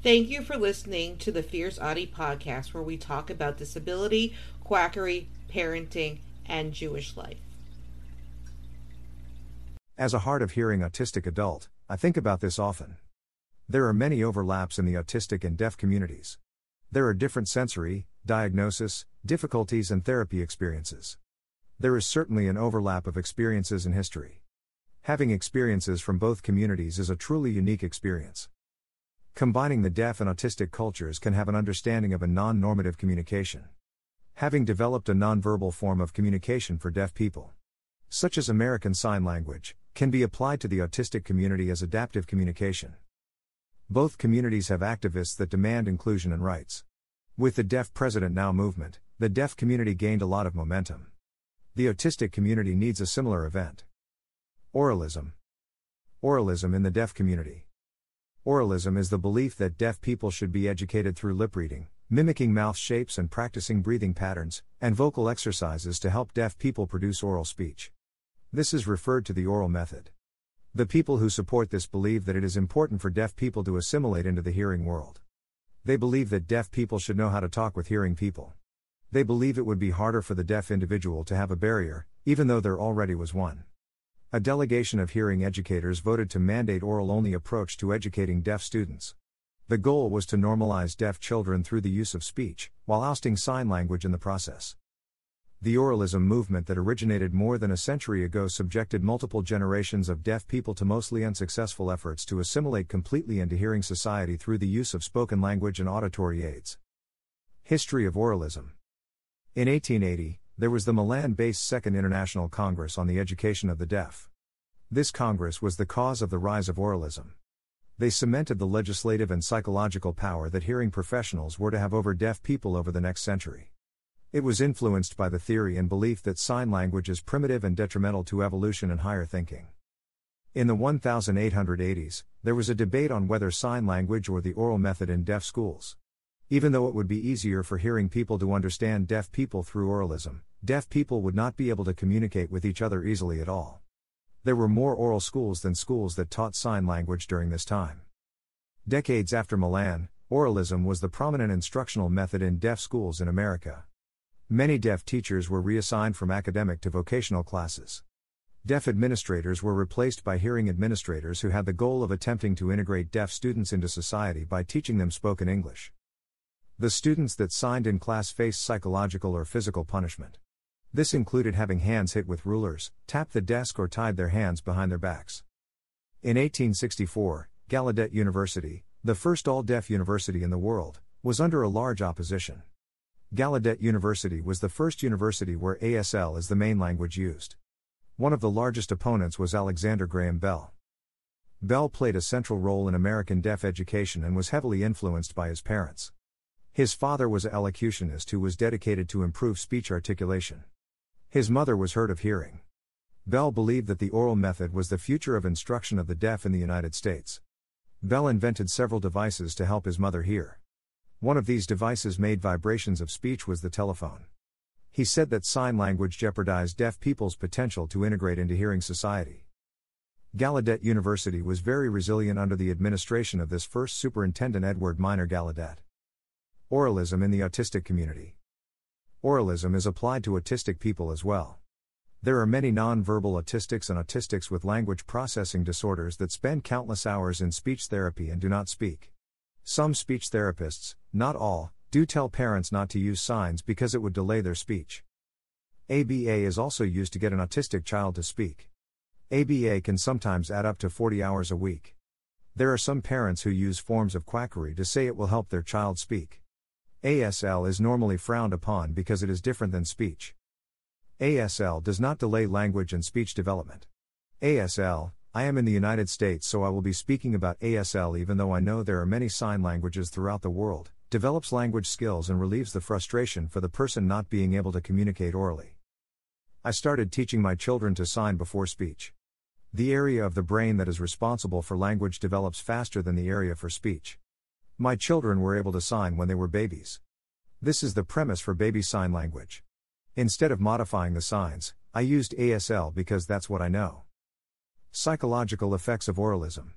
Thank you for listening to the Fierce Autie podcast, where we talk about disability, quackery, parenting, and Jewish life. As a hard of hearing autistic adult, I think about this often. There are many overlaps in the autistic and deaf communities. There are different sensory, diagnosis, difficulties, and therapy experiences. There is certainly an overlap of experiences and history. Having experiences from both communities is a truly unique experience. Combining the deaf and autistic cultures can have an understanding of a non normative communication. Having developed a nonverbal form of communication for deaf people, such as American Sign Language, can be applied to the autistic community as adaptive communication. Both communities have activists that demand inclusion and rights. With the Deaf President Now movement, the deaf community gained a lot of momentum. The autistic community needs a similar event. Oralism. Oralism in the deaf community. Oralism is the belief that deaf people should be educated through lip reading, mimicking mouth shapes and practicing breathing patterns, and vocal exercises to help deaf people produce oral speech. This is referred to the oral method. The people who support this believe that it is important for deaf people to assimilate into the hearing world. They believe that deaf people should know how to talk with hearing people. They believe it would be harder for the deaf individual to have a barrier, even though there already was one. A delegation of hearing educators voted to mandate oral only approach to educating deaf students. The goal was to normalize deaf children through the use of speech, while ousting sign language in the process. The oralism movement that originated more than a century ago subjected multiple generations of deaf people to mostly unsuccessful efforts to assimilate completely into hearing society through the use of spoken language and auditory aids. History of Oralism In 1880, there was the Milan based Second International Congress on the Education of the Deaf. This Congress was the cause of the rise of oralism. They cemented the legislative and psychological power that hearing professionals were to have over deaf people over the next century. It was influenced by the theory and belief that sign language is primitive and detrimental to evolution and higher thinking. In the 1880s, there was a debate on whether sign language or the oral method in deaf schools. Even though it would be easier for hearing people to understand deaf people through oralism, deaf people would not be able to communicate with each other easily at all. There were more oral schools than schools that taught sign language during this time. Decades after Milan, oralism was the prominent instructional method in deaf schools in America. Many deaf teachers were reassigned from academic to vocational classes. Deaf administrators were replaced by hearing administrators who had the goal of attempting to integrate deaf students into society by teaching them spoken English. The students that signed in class faced psychological or physical punishment. This included having hands hit with rulers, tapped the desk, or tied their hands behind their backs. In 1864, Gallaudet University, the first all deaf university in the world, was under a large opposition. Gallaudet University was the first university where ASL is the main language used. One of the largest opponents was Alexander Graham Bell. Bell played a central role in American deaf education and was heavily influenced by his parents. His father was an elocutionist who was dedicated to improve speech articulation. His mother was hard of hearing. Bell believed that the oral method was the future of instruction of the deaf in the United States. Bell invented several devices to help his mother hear. One of these devices made vibrations of speech was the telephone. He said that sign language jeopardized deaf people's potential to integrate into hearing society. Gallaudet University was very resilient under the administration of this first superintendent Edward Minor Gallaudet. Oralism in the autistic community. Oralism is applied to autistic people as well. There are many non-verbal autistics and autistics with language processing disorders that spend countless hours in speech therapy and do not speak. Some speech therapists, not all, do tell parents not to use signs because it would delay their speech. ABA is also used to get an autistic child to speak. ABA can sometimes add up to 40 hours a week. There are some parents who use forms of quackery to say it will help their child speak. ASL is normally frowned upon because it is different than speech. ASL does not delay language and speech development. ASL, I am in the United States so I will be speaking about ASL even though I know there are many sign languages throughout the world, develops language skills and relieves the frustration for the person not being able to communicate orally. I started teaching my children to sign before speech. The area of the brain that is responsible for language develops faster than the area for speech. My children were able to sign when they were babies. This is the premise for baby sign language. Instead of modifying the signs, I used ASL because that's what I know. Psychological effects of oralism.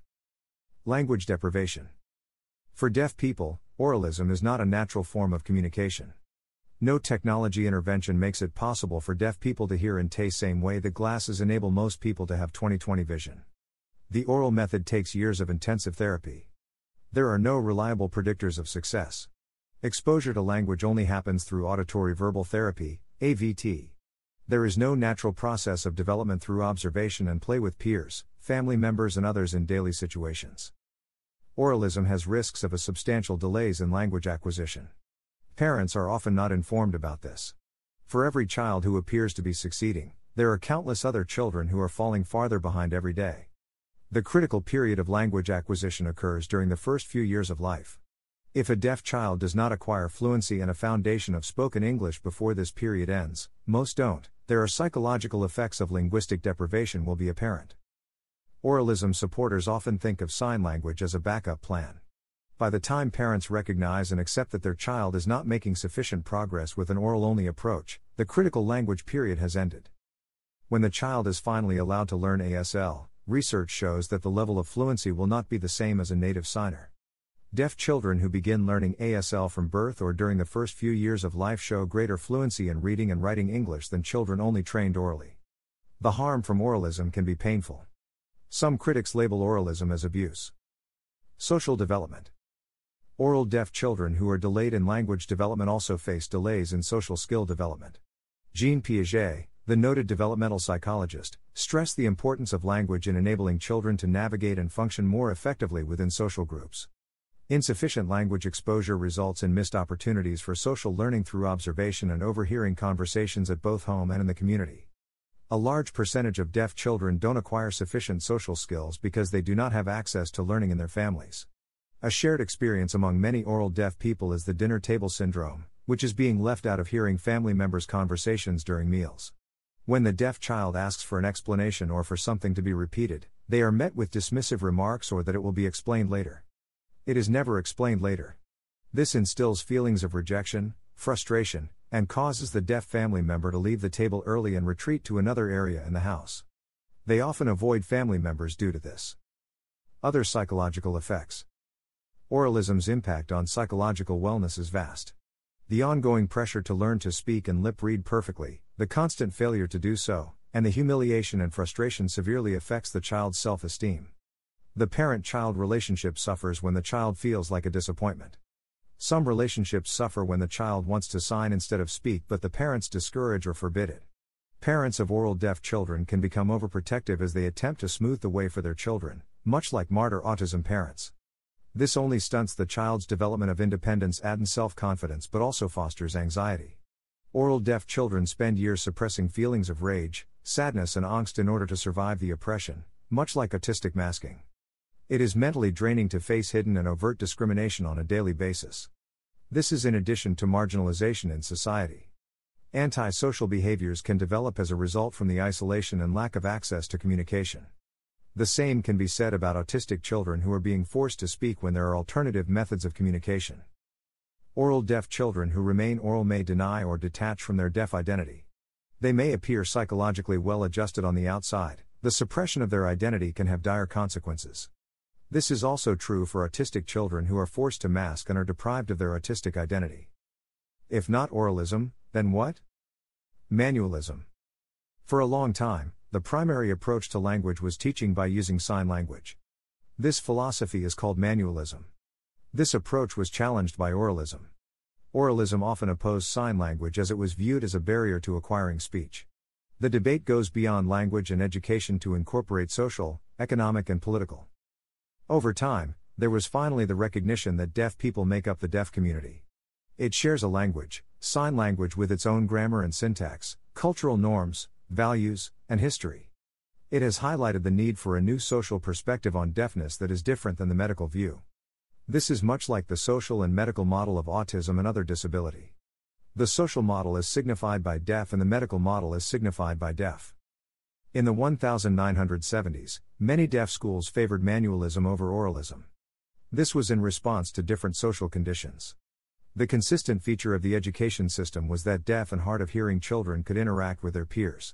Language deprivation. For deaf people, oralism is not a natural form of communication. No technology intervention makes it possible for deaf people to hear and taste same way that glasses enable most people to have 20/20 vision. The oral method takes years of intensive therapy. There are no reliable predictors of success. Exposure to language only happens through auditory verbal therapy, AVT. There is no natural process of development through observation and play with peers, family members, and others in daily situations. Oralism has risks of a substantial delays in language acquisition. Parents are often not informed about this. For every child who appears to be succeeding, there are countless other children who are falling farther behind every day. The critical period of language acquisition occurs during the first few years of life. If a deaf child does not acquire fluency and a foundation of spoken English before this period ends, most don't, there are psychological effects of linguistic deprivation will be apparent. Oralism supporters often think of sign language as a backup plan. By the time parents recognize and accept that their child is not making sufficient progress with an oral only approach, the critical language period has ended. When the child is finally allowed to learn ASL, research shows that the level of fluency will not be the same as a native signer. Deaf children who begin learning ASL from birth or during the first few years of life show greater fluency in reading and writing English than children only trained orally. The harm from oralism can be painful. Some critics label oralism as abuse. Social development. Oral deaf children who are delayed in language development also face delays in social skill development. Jean Piaget, the noted developmental psychologist, stressed the importance of language in enabling children to navigate and function more effectively within social groups. Insufficient language exposure results in missed opportunities for social learning through observation and overhearing conversations at both home and in the community. A large percentage of deaf children don't acquire sufficient social skills because they do not have access to learning in their families. A shared experience among many oral deaf people is the dinner table syndrome, which is being left out of hearing family members' conversations during meals. When the deaf child asks for an explanation or for something to be repeated, they are met with dismissive remarks or that it will be explained later. It is never explained later. This instills feelings of rejection, frustration, and causes the deaf family member to leave the table early and retreat to another area in the house. They often avoid family members due to this. Other psychological effects Oralism's impact on psychological wellness is vast. The ongoing pressure to learn to speak and lip read perfectly, the constant failure to do so, and the humiliation and frustration severely affects the child's self esteem. The parent child relationship suffers when the child feels like a disappointment. Some relationships suffer when the child wants to sign instead of speak, but the parents discourage or forbid it. Parents of oral deaf children can become overprotective as they attempt to smooth the way for their children, much like martyr autism parents. This only stunts the child's development of independence and self confidence but also fosters anxiety. Oral deaf children spend years suppressing feelings of rage, sadness, and angst in order to survive the oppression, much like autistic masking. It is mentally draining to face hidden and overt discrimination on a daily basis. This is in addition to marginalization in society. Antisocial behaviors can develop as a result from the isolation and lack of access to communication. The same can be said about autistic children who are being forced to speak when there are alternative methods of communication. Oral deaf children who remain oral may deny or detach from their deaf identity. They may appear psychologically well adjusted on the outside, the suppression of their identity can have dire consequences. This is also true for autistic children who are forced to mask and are deprived of their autistic identity. If not oralism, then what? Manualism. For a long time, the primary approach to language was teaching by using sign language. This philosophy is called manualism. This approach was challenged by oralism. Oralism often opposed sign language as it was viewed as a barrier to acquiring speech. The debate goes beyond language and education to incorporate social, economic, and political. Over time, there was finally the recognition that deaf people make up the deaf community. It shares a language, sign language with its own grammar and syntax, cultural norms, values, and history. It has highlighted the need for a new social perspective on deafness that is different than the medical view. This is much like the social and medical model of autism and other disability. The social model is signified by deaf and the medical model is signified by deaf. In the 1970s, many deaf schools favored manualism over oralism. This was in response to different social conditions. The consistent feature of the education system was that deaf and hard of hearing children could interact with their peers.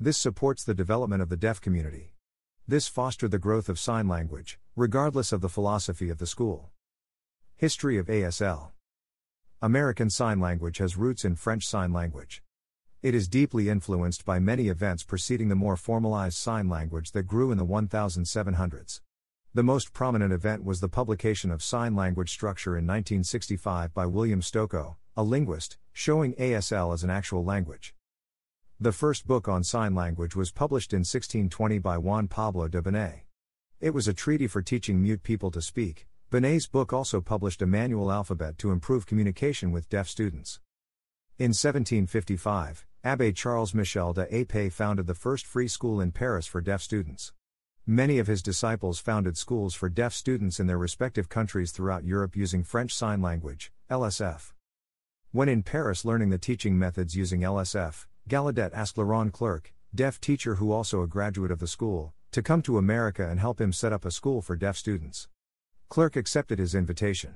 This supports the development of the deaf community. This fostered the growth of sign language, regardless of the philosophy of the school. History of ASL American Sign Language has roots in French Sign Language. It is deeply influenced by many events preceding the more formalized sign language that grew in the 1700s. The most prominent event was the publication of sign language structure in 1965 by William Stokoe, a linguist, showing ASL as an actual language. The first book on sign language was published in 1620 by Juan Pablo de Bonet. It was a treaty for teaching mute people to speak. Bonet's book also published a manual alphabet to improve communication with deaf students. In 1755, Abbé Charles Michel de Épée founded the first free school in Paris for deaf students. Many of his disciples founded schools for deaf students in their respective countries throughout Europe using French Sign Language, LSF. When in Paris learning the teaching methods using LSF, Gallaudet asked Laurent Clerc, deaf teacher who also a graduate of the school, to come to America and help him set up a school for deaf students. Clerc accepted his invitation.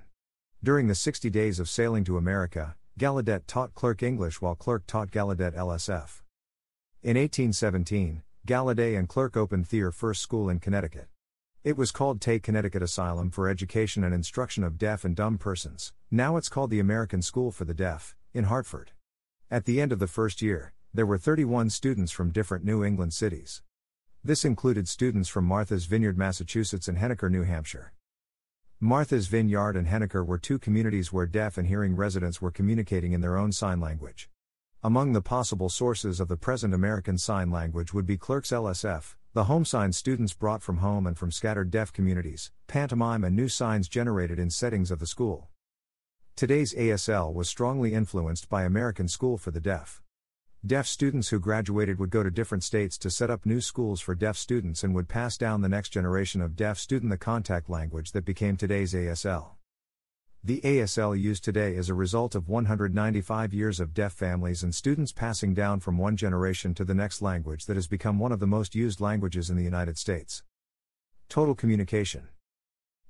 During the 60 days of sailing to America, Gallaudet taught Clerc English while Clerc taught Gallaudet LSF. In 1817, Gallaudet and Clerc opened Thiers First School in Connecticut. It was called Tay Connecticut Asylum for Education and Instruction of Deaf and Dumb Persons, now it's called the American School for the Deaf, in Hartford. At the end of the first year, there were 31 students from different New England cities. This included students from Martha's Vineyard, Massachusetts and Henniker, New Hampshire. Martha's Vineyard and Henniker were two communities where deaf and hearing residents were communicating in their own sign language. Among the possible sources of the present American Sign Language would be Clerc's LSF, the home signs students brought from home and from scattered deaf communities, pantomime and new signs generated in settings of the school. Today's ASL was strongly influenced by American School for the Deaf. Deaf students who graduated would go to different states to set up new schools for deaf students and would pass down the next generation of deaf student the contact language that became today's ASL. The ASL used today is a result of 195 years of deaf families and students passing down from one generation to the next language that has become one of the most used languages in the United States. Total Communication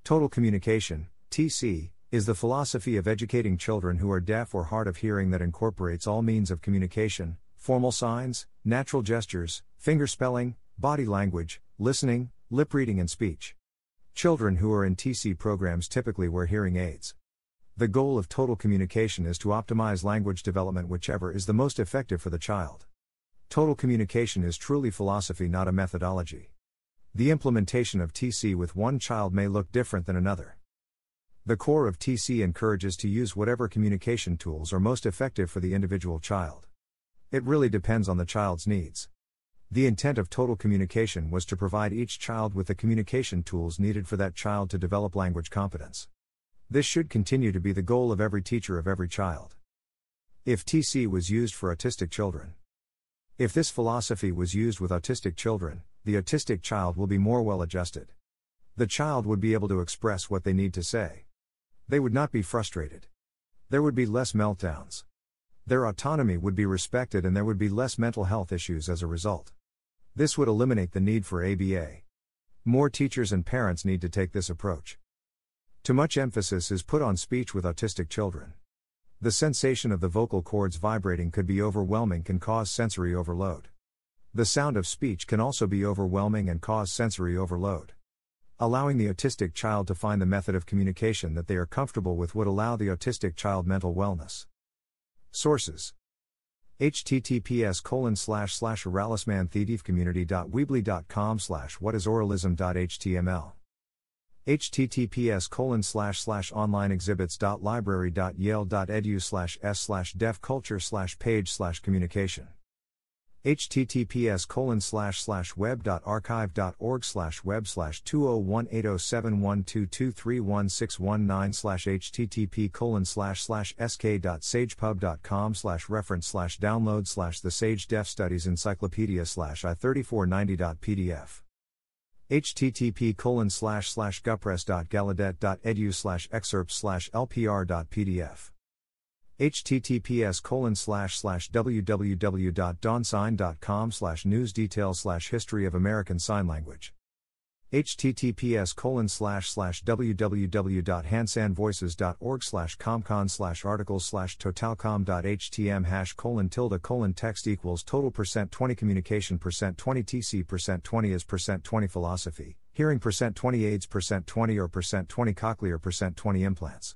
Total Communication, TC, is the philosophy of educating children who are deaf or hard of hearing that incorporates all means of communication, formal signs, natural gestures, finger spelling, body language, listening, lip reading, and speech. Children who are in TC programs typically wear hearing aids. The goal of total communication is to optimize language development, whichever is the most effective for the child. Total communication is truly philosophy, not a methodology. The implementation of TC with one child may look different than another. The core of TC encourages to use whatever communication tools are most effective for the individual child. It really depends on the child's needs. The intent of total communication was to provide each child with the communication tools needed for that child to develop language competence. This should continue to be the goal of every teacher of every child. If TC was used for autistic children. If this philosophy was used with autistic children, the autistic child will be more well adjusted. The child would be able to express what they need to say. They would not be frustrated. There would be less meltdowns. Their autonomy would be respected and there would be less mental health issues as a result. This would eliminate the need for ABA. More teachers and parents need to take this approach. Too much emphasis is put on speech with autistic children. The sensation of the vocal cords vibrating could be overwhelming, can cause sensory overload. The sound of speech can also be overwhelming and cause sensory overload. Allowing the autistic child to find the method of communication that they are comfortable with would allow the autistic child mental wellness. Sources. https colon slash slash oralisminthedeafcommunity.weebly.com slash whatisoralism.html https colon slash slash onlineexhibits.library.yale.edu slash s slash deaf culture slash page slash communication https colon slash slash web.archive.org slash web slash 201807122316119 slash http colon slash slash sk.sagepub.com slash reference slash download slash the Sage Deaf Studies Encyclopedia slash i3490.pdf http colon slash slash gupres.gallaudet.edu slash excerpts slash lpr.pdf https colon slash slash www.dawnsign.com slash news details slash history of American Sign Language https colon slash slash www.handsandvoices.org slash comcon slash articles slash totalcom.htm hash colon tilde colon text equals total percent 20 communication percent 20 tc percent 20 is percent 20 philosophy hearing percent 20 aids percent 20 or percent 20 cochlear percent 20 implants